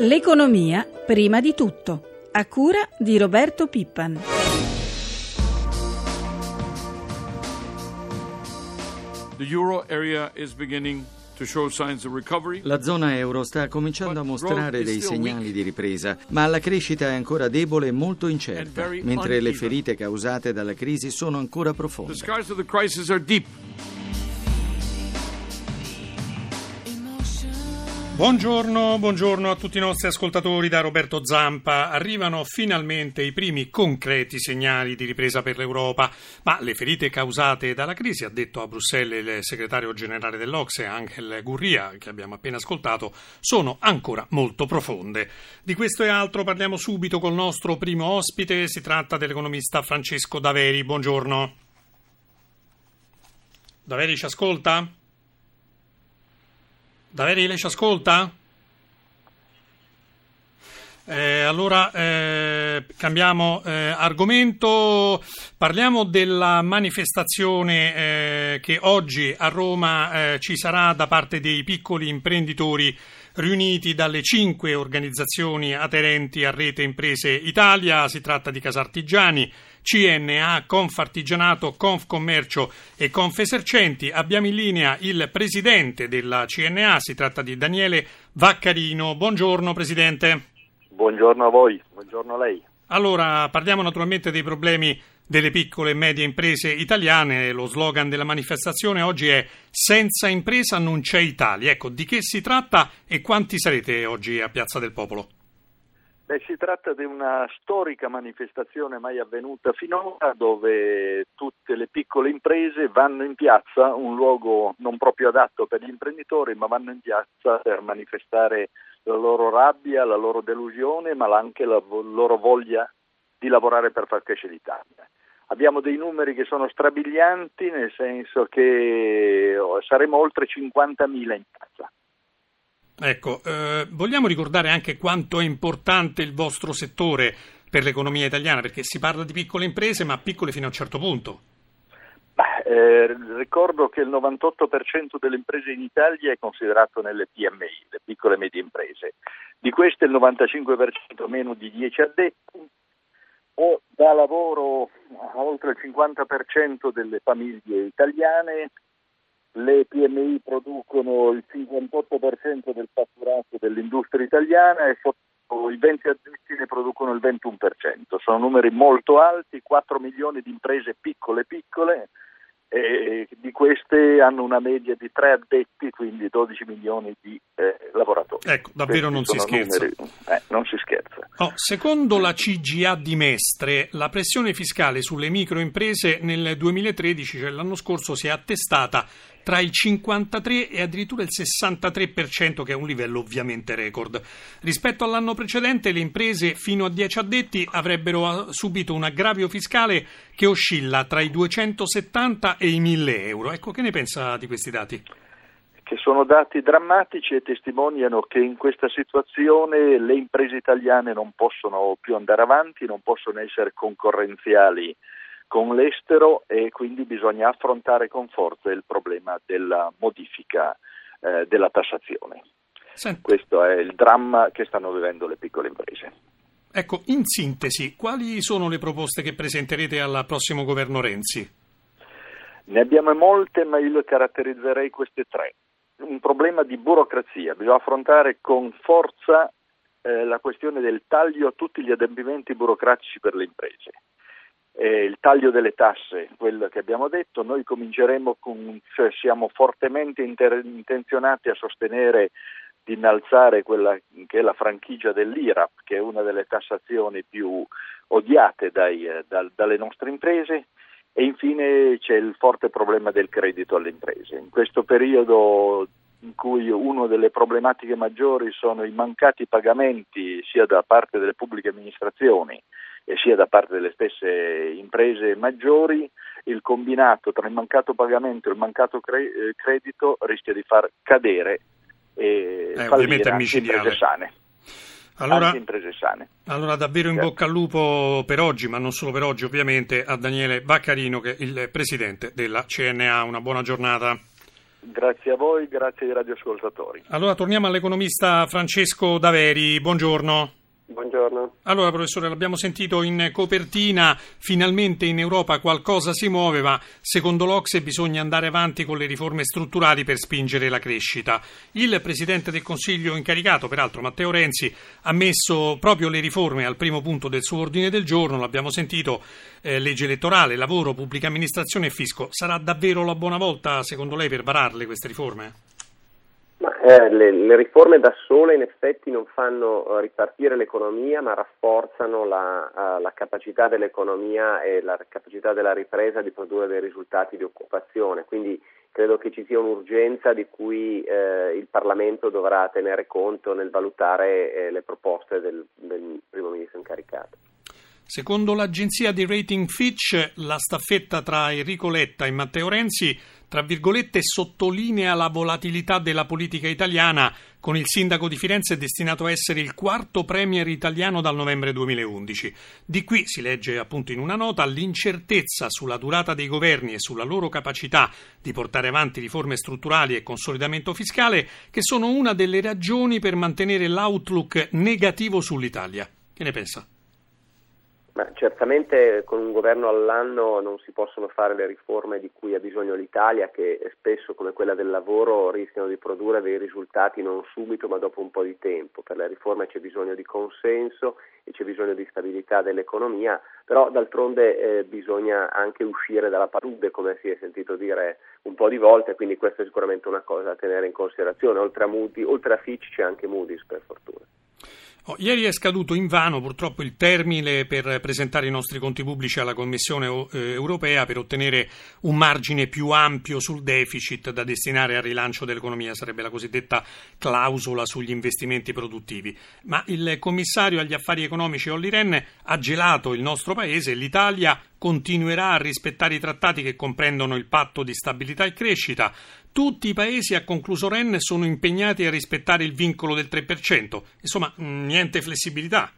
L'economia prima di tutto, a cura di Roberto Pippan. The euro area is beginning to show signs of recovery. La zona euro sta cominciando a mostrare dei segnali di ripresa, ma la crescita è ancora debole e molto incerta, mentre le ferite causate dalla crisi sono ancora The profonde. Buongiorno, buongiorno a tutti i nostri ascoltatori da Roberto Zampa. Arrivano finalmente i primi concreti segnali di ripresa per l'Europa, ma le ferite causate dalla crisi, ha detto a Bruxelles il segretario generale dell'Ocse, Angel Gurria, che abbiamo appena ascoltato, sono ancora molto profonde. Di questo e altro parliamo subito col nostro primo ospite, si tratta dell'economista Francesco Daveri. Buongiorno. Daveri ci ascolta? Daveri, ci ascolta? Eh, allora eh, cambiamo eh, argomento, parliamo della manifestazione eh, che oggi a Roma eh, ci sarà da parte dei piccoli imprenditori riuniti dalle cinque organizzazioni aderenti a Rete Imprese Italia. Si tratta di Casartigiani, CNA, Confartigianato, Confcommercio e Confesercenti. Abbiamo in linea il presidente della CNA, si tratta di Daniele Vaccarino. Buongiorno Presidente. Buongiorno a voi, buongiorno a lei. Allora, parliamo naturalmente dei problemi delle piccole e medie imprese italiane. Lo slogan della manifestazione oggi è Senza impresa non c'è Italia. Ecco, di che si tratta e quanti sarete oggi a Piazza del Popolo? Beh, si tratta di una storica manifestazione mai avvenuta finora dove tutte le piccole imprese vanno in piazza, un luogo non proprio adatto per gli imprenditori, ma vanno in piazza per manifestare la loro rabbia, la loro delusione, ma anche la loro voglia di lavorare per far crescere l'Italia. Abbiamo dei numeri che sono strabilianti, nel senso che oh, saremo oltre 50.000 in piazza. Ecco, eh, vogliamo ricordare anche quanto è importante il vostro settore per l'economia italiana, perché si parla di piccole imprese, ma piccole fino a un certo punto. Beh, eh, ricordo che il 98% delle imprese in Italia è considerato nelle PMI, le piccole e medie imprese. Di queste il 95% meno di 10 addetti o dà lavoro a oltre il 50% delle famiglie italiane. Le PMI producono il 58% del fatturato dell'industria italiana e sotto i 20 addetti ne producono il 21%. Sono numeri molto alti, 4 milioni di imprese piccole piccole e di queste hanno una media di 3 addetti, quindi 12 milioni di eh, lavoratori. Ecco, davvero non si numeri- eh, non si scherza. Oh, secondo la CGA di Mestre, la pressione fiscale sulle microimprese nel 2013, cioè l'anno scorso, si è attestata tra il 53 e addirittura il 63%, che è un livello ovviamente record. Rispetto all'anno precedente, le imprese fino a 10 addetti avrebbero eh, subito un aggravio fiscale che oscilla tra i 270 e i 1000 euro. Ecco, che ne pensa di questi dati? che sono dati drammatici e testimoniano che in questa situazione le imprese italiane non possono più andare avanti, non possono essere concorrenziali con l'estero e quindi bisogna affrontare con forza il problema della modifica eh, della tassazione. Senta. Questo è il dramma che stanno vivendo le piccole imprese. Ecco, in sintesi, quali sono le proposte che presenterete al prossimo governo Renzi? Ne abbiamo molte, ma io le caratterizzerei queste tre. Un problema di burocrazia, bisogna affrontare con forza eh, la questione del taglio a tutti gli adempimenti burocratici per le imprese. Eh, il taglio delle tasse, quello che abbiamo detto, noi cominceremo con, cioè siamo fortemente inter- intenzionati a sostenere di innalzare quella che è la franchigia dell'IRAP, che è una delle tassazioni più odiate dai, eh, dal- dalle nostre imprese. E infine c'è il forte problema del credito alle imprese. In questo periodo in cui una delle problematiche maggiori sono i mancati pagamenti sia da parte delle pubbliche amministrazioni e sia da parte delle stesse imprese maggiori, il combinato tra il mancato pagamento e il mancato cre- eh, credito rischia di far cadere e Eh, fallire ovviamente anche imprese sane. Allora, Anche imprese sane. allora, davvero in bocca al lupo per oggi, ma non solo per oggi, ovviamente, a Daniele Vaccarino, che è il presidente della CNA. Una buona giornata. Grazie a voi, grazie ai radioascoltatori. Allora torniamo all'economista Francesco Daveri, buongiorno. Buongiorno. Allora, professore, l'abbiamo sentito in copertina, finalmente in Europa qualcosa si muove, ma secondo l'Ocse bisogna andare avanti con le riforme strutturali per spingere la crescita. Il Presidente del Consiglio incaricato, peraltro Matteo Renzi, ha messo proprio le riforme al primo punto del suo ordine del giorno, l'abbiamo sentito, eh, legge elettorale, lavoro, pubblica amministrazione e fisco. Sarà davvero la buona volta, secondo lei, per vararle queste riforme? Ma, eh, le, le, riforme da sole in effetti non fanno uh, ripartire l'economia ma rafforzano la, uh, la, capacità dell'economia e la capacità della ripresa di produrre dei risultati di occupazione, quindi credo che ci sia un'urgenza di cui eh, il Parlamento dovrà tenere conto nel valutare eh, le proposte del, del primo ministro incaricato. Secondo l'agenzia di rating Fitch, la staffetta tra Enrico Letta e Matteo Renzi, tra virgolette, sottolinea la volatilità della politica italiana, con il sindaco di Firenze destinato a essere il quarto premier italiano dal novembre 2011. Di qui si legge appunto in una nota l'incertezza sulla durata dei governi e sulla loro capacità di portare avanti riforme strutturali e consolidamento fiscale, che sono una delle ragioni per mantenere l'outlook negativo sull'Italia. Che ne pensa? Ma certamente con un governo all'anno non si possono fare le riforme di cui ha bisogno l'Italia, che spesso come quella del lavoro rischiano di produrre dei risultati non subito ma dopo un po' di tempo. Per le riforme c'è bisogno di consenso e c'è bisogno di stabilità dell'economia, però d'altronde eh, bisogna anche uscire dalla palude, come si è sentito dire un po' di volte, quindi questa è sicuramente una cosa da tenere in considerazione. Oltre a, Moody, oltre a Fitch c'è anche Moody's per fortuna. Oh, ieri è scaduto in vano purtroppo il termine per presentare i nostri conti pubblici alla Commissione eh, europea per ottenere un margine più ampio sul deficit da destinare al rilancio dell'economia, sarebbe la cosiddetta clausola sugli investimenti produttivi. Ma il commissario agli affari economici Olli Ren ha gelato il nostro paese e l'Italia continuerà a rispettare i trattati che comprendono il patto di stabilità e crescita. Tutti i paesi, ha concluso Ren, sono impegnati a rispettare il vincolo del 3%. Insomma, niente flessibilità.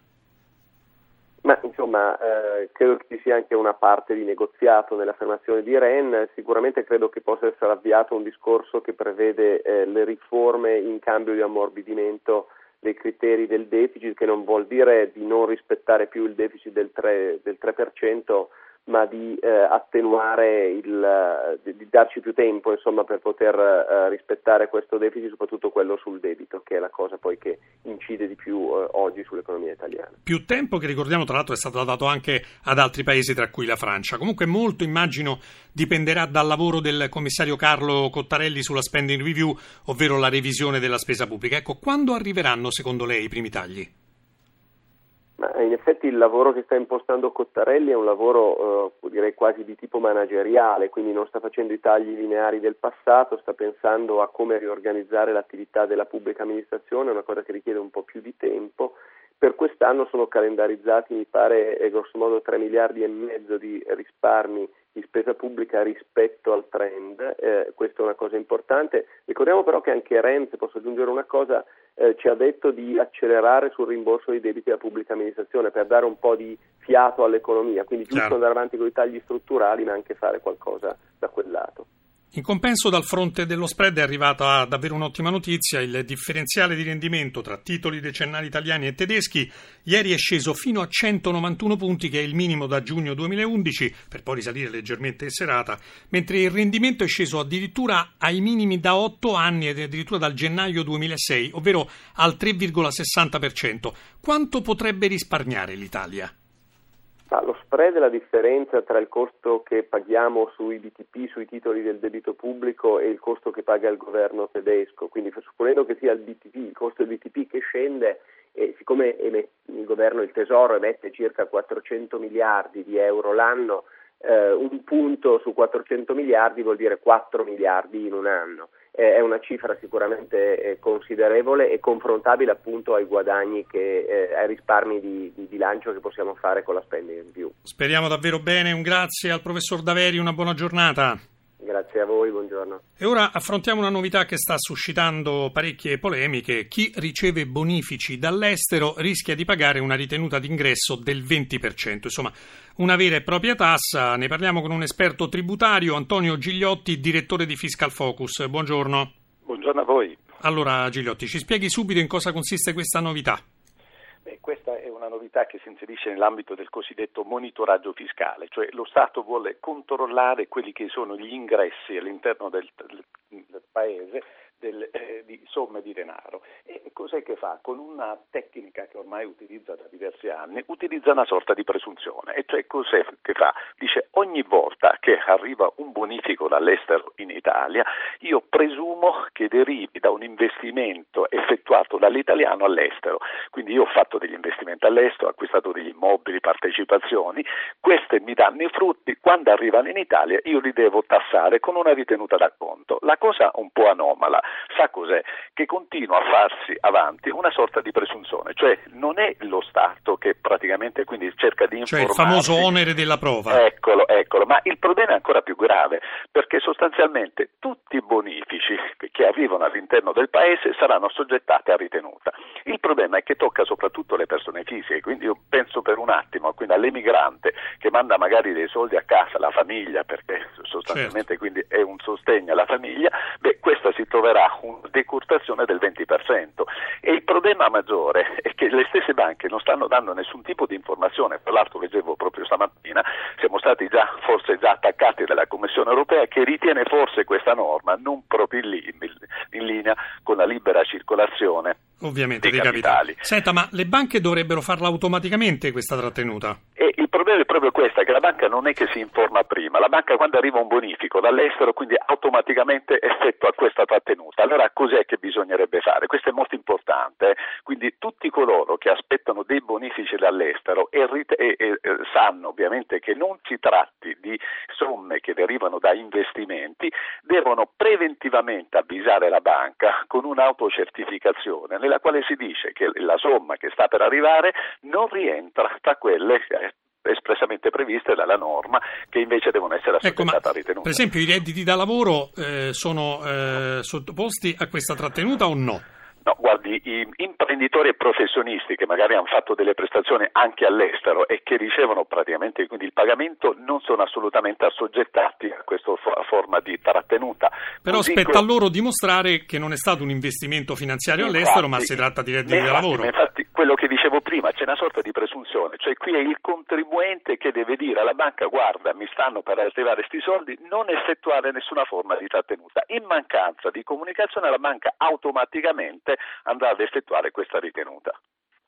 Ma insomma, eh, credo che ci sia anche una parte di negoziato nell'affermazione di Ren. Sicuramente credo che possa essere avviato un discorso che prevede eh, le riforme in cambio di ammorbidimento dei criteri del deficit, che non vuol dire di non rispettare più il deficit del 3%, del 3% ma di eh, attenuare il, di, di, darci più tempo insomma, per poter eh, rispettare questo deficit, soprattutto quello sul debito, che è la cosa poi che incide di più eh, oggi sull'economia italiana. Più tempo che ricordiamo tra l'altro è stato dato anche ad altri paesi, tra cui la Francia. Comunque molto immagino dipenderà dal lavoro del commissario Carlo Cottarelli sulla spending review, ovvero la revisione della spesa pubblica. Ecco, quando arriveranno secondo lei i primi tagli? Ma in effetti il lavoro che sta impostando Cottarelli è un lavoro eh, direi quasi di tipo manageriale, quindi non sta facendo i tagli lineari del passato, sta pensando a come riorganizzare l'attività della pubblica amministrazione, una cosa che richiede un po' più di tempo. Per quest'anno sono calendarizzati, mi pare, eh, grosso modo 3 miliardi e mezzo di risparmi di spesa pubblica rispetto al trend, eh, questa è una cosa importante. Ricordiamo però che anche Renzi, posso aggiungere una cosa, eh, ci ha detto di accelerare sul rimborso dei debiti della pubblica amministrazione per dare un po' di fiato all'economia, quindi giusto andare avanti con i tagli strutturali ma anche fare qualcosa da quel lato. In compenso dal fronte dello spread è arrivata davvero un'ottima notizia, il differenziale di rendimento tra titoli decennali italiani e tedeschi ieri è sceso fino a 191 punti che è il minimo da giugno 2011 per poi risalire leggermente in serata, mentre il rendimento è sceso addirittura ai minimi da 8 anni ed addirittura dal gennaio 2006, ovvero al 3,60%. Quanto potrebbe risparmiare l'Italia? Ma lo spread è la differenza tra il costo che paghiamo sui BTP, sui titoli del debito pubblico e il costo che paga il governo tedesco. Quindi supponendo che sia il, BTP, il costo del BTP che scende e siccome il governo, il tesoro emette circa 400 miliardi di euro l'anno, eh, un punto su 400 miliardi vuol dire 4 miliardi in un anno è una cifra sicuramente eh, considerevole e confrontabile appunto ai guadagni, che, eh, ai risparmi di, di, bilancio che possiamo fare con la spending review. Speriamo davvero bene, un grazie al professor Daveri, una buona giornata. Grazie a voi, buongiorno. E ora affrontiamo una novità che sta suscitando parecchie polemiche. Chi riceve bonifici dall'estero rischia di pagare una ritenuta d'ingresso del 20%, insomma una vera e propria tassa. Ne parliamo con un esperto tributario, Antonio Gigliotti, direttore di Fiscal Focus. Buongiorno. Buongiorno a voi. Allora Gigliotti, ci spieghi subito in cosa consiste questa novità. Beh, questa è una novità che si inserisce nell'ambito del cosiddetto monitoraggio fiscale, cioè lo Stato vuole controllare quelli che sono gli ingressi all'interno del, del, del Paese del, eh, di somme di denaro. E cos'è che fa? Con una tecnica che ormai utilizza da diversi anni, utilizza una sorta di presunzione. E cioè cos'è che fa? Dice ogni volta che arriva un bonifico dall'estero in Italia, io presumo che derivi da un investimento effettuato dall'italiano all'estero. Quindi io ho fatto degli investimenti all'estero, ho acquistato degli immobili, partecipazioni, queste mi danno i frutti, quando arrivano in Italia io li devo tassare con una ritenuta d'acconto. La cosa un po' anomala sa cos'è? Che continua a farsi avanti una sorta di presunzione, cioè non è lo Stato che praticamente quindi cerca di informarsi. Cioè il famoso onere della prova. Eccolo, eccolo, ma il problema è ancora più grave, perché sostanzialmente tutti i bonifici che arrivano all'interno del Paese saranno soggettati a ritenuta. Il problema è che tocca soprattutto le persone fisiche, quindi io penso per un attimo quindi all'emigrante che manda magari dei soldi a casa, alla famiglia, perché sostanzialmente certo. quindi è un sostegno alla famiglia, beh questa si troverà una decurtazione del 20%. E il problema maggiore è che le stesse banche non stanno dando nessun tipo di informazione, tra l'altro leggevo proprio stamattina, siamo stati già forse già attaccati dalla Commissione europea che ritiene forse questa norma non proprio in, li, in linea con la libera circolazione Ovviamente dei, dei capitali. capitali. Senta, ma le banche dovrebbero farla automaticamente questa trattenuta? E il problema è proprio questo, che la banca non è che si informa prima, la banca quando arriva un bonifico dall'estero quindi automaticamente effettua questa trattenuta. Allora cos'è che bisognerebbe fare? Questo è molto importante, quindi tutti coloro che aspettano dei bonifici dall'estero e, e, e, sanno ovviamente che non si tratti di somme che derivano da investimenti, devono preventivamente avvisare la banca con un'autocertificazione nella quale si dice che la somma che sta per arrivare non rientra tra quelle espressamente previste dalla norma che invece devono essere assoggettate ecco, a ritenuta. Per esempio i redditi da lavoro eh, sono eh, sottoposti a questa trattenuta o no? No, guardi, i imprenditori e professionisti che magari hanno fatto delle prestazioni anche all'estero e che ricevono praticamente quindi il pagamento non sono assolutamente assoggettati a questa forma di trattenuta. Però Così spetta a loro dimostrare che non è stato un investimento finanziario infatti, all'estero, ma si tratta di redditi da lavoro. Infatti, quello che dicevo prima, c'è una sorta di presunzione, cioè qui è il contribuente che deve dire alla banca guarda, mi stanno per arrivare questi soldi, non effettuare nessuna forma di trattenuta. In mancanza di comunicazione la banca automaticamente andrà ad effettuare questa ritenuta.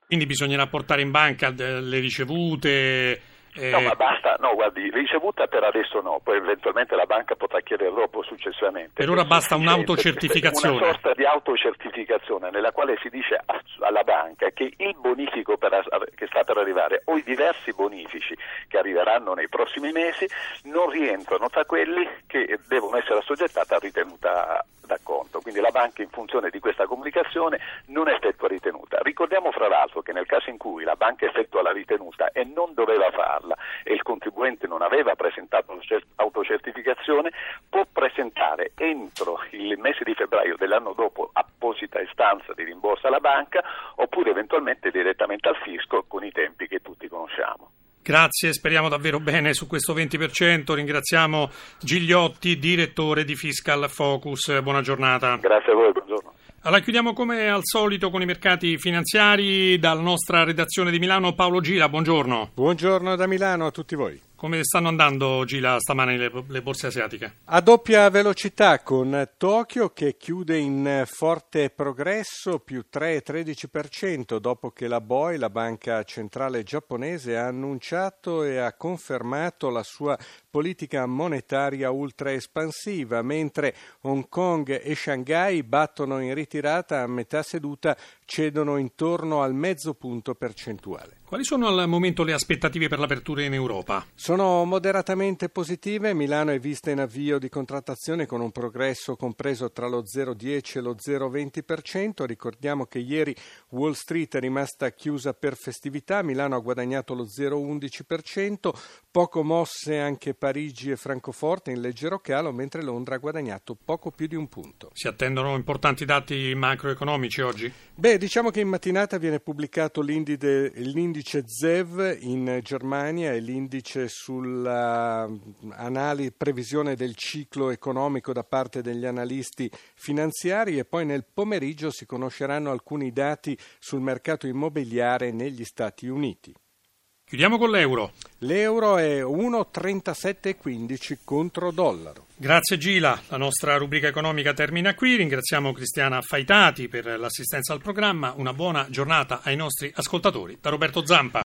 Quindi bisognerà portare in banca le ricevute, eh... No, ma basta, no, guardi, ricevuta per adesso no, poi eventualmente la banca potrà chiedere dopo successivamente. Per ora basta un'autocertificazione. Una sorta di autocertificazione nella quale si dice alla banca che il bonifico per, che sta per arrivare o i diversi bonifici che arriveranno nei prossimi mesi non rientrano tra quelli che devono essere assoggettati a ritenuta d'acconto. Quindi la banca in funzione di questa comunicazione non effettua ritenuta. Ricordiamo fra l'altro che nel caso in cui la banca effettua la ritenuta e non doveva farla e il contribuente non aveva presentato autocertificazione, può presentare entro il mese di febbraio dell'anno dopo apposita istanza di rimborso alla banca oppure eventualmente direttamente al fisco con i tempi che tutti conosciamo. Grazie, speriamo davvero bene su questo 20%. Ringraziamo Gigliotti, direttore di Fiscal Focus. Buona giornata. Grazie a voi, buongiorno. Allora chiudiamo come al solito con i mercati finanziari. Dalla nostra redazione di Milano Paolo Gira, buongiorno. Buongiorno da Milano a tutti voi. Come stanno andando, Gila, stamane le, le, borse asiatiche? A doppia velocità con Tokyo che chiude in forte progresso, più 3,13% dopo che la BOI, la banca centrale giapponese, ha annunciato e ha confermato la sua politica monetaria ultra espansiva, mentre Hong Kong e Shanghai battono in ritirata a metà seduta cedono intorno al mezzo punto percentuale. Quali sono al momento le aspettative per l'apertura in Europa? Sono moderatamente positive. Milano è vista in avvio di contrattazione con un progresso compreso tra lo 0,10 e lo 0,20%. Ricordiamo che ieri Wall Street è rimasta chiusa per festività. Milano ha guadagnato lo 0,11%. Poco mosse anche Parigi e Francoforte in leggero calo, mentre Londra ha guadagnato poco più di un punto. Si attendono importanti dati macroeconomici oggi? Beh, diciamo che in mattinata viene pubblicato l'indice, l'indice ZEV in Germania e l'indice sulla previsione del ciclo economico da parte degli analisti finanziari e poi nel pomeriggio si conosceranno alcuni dati sul mercato immobiliare negli Stati Uniti. Chiudiamo con l'euro. L'euro è 1,3715 contro dollaro. Grazie Gila, la nostra rubrica economica termina qui. Ringraziamo Cristiana Faitati per l'assistenza al programma. Una buona giornata ai nostri ascoltatori. Da Roberto Zampa.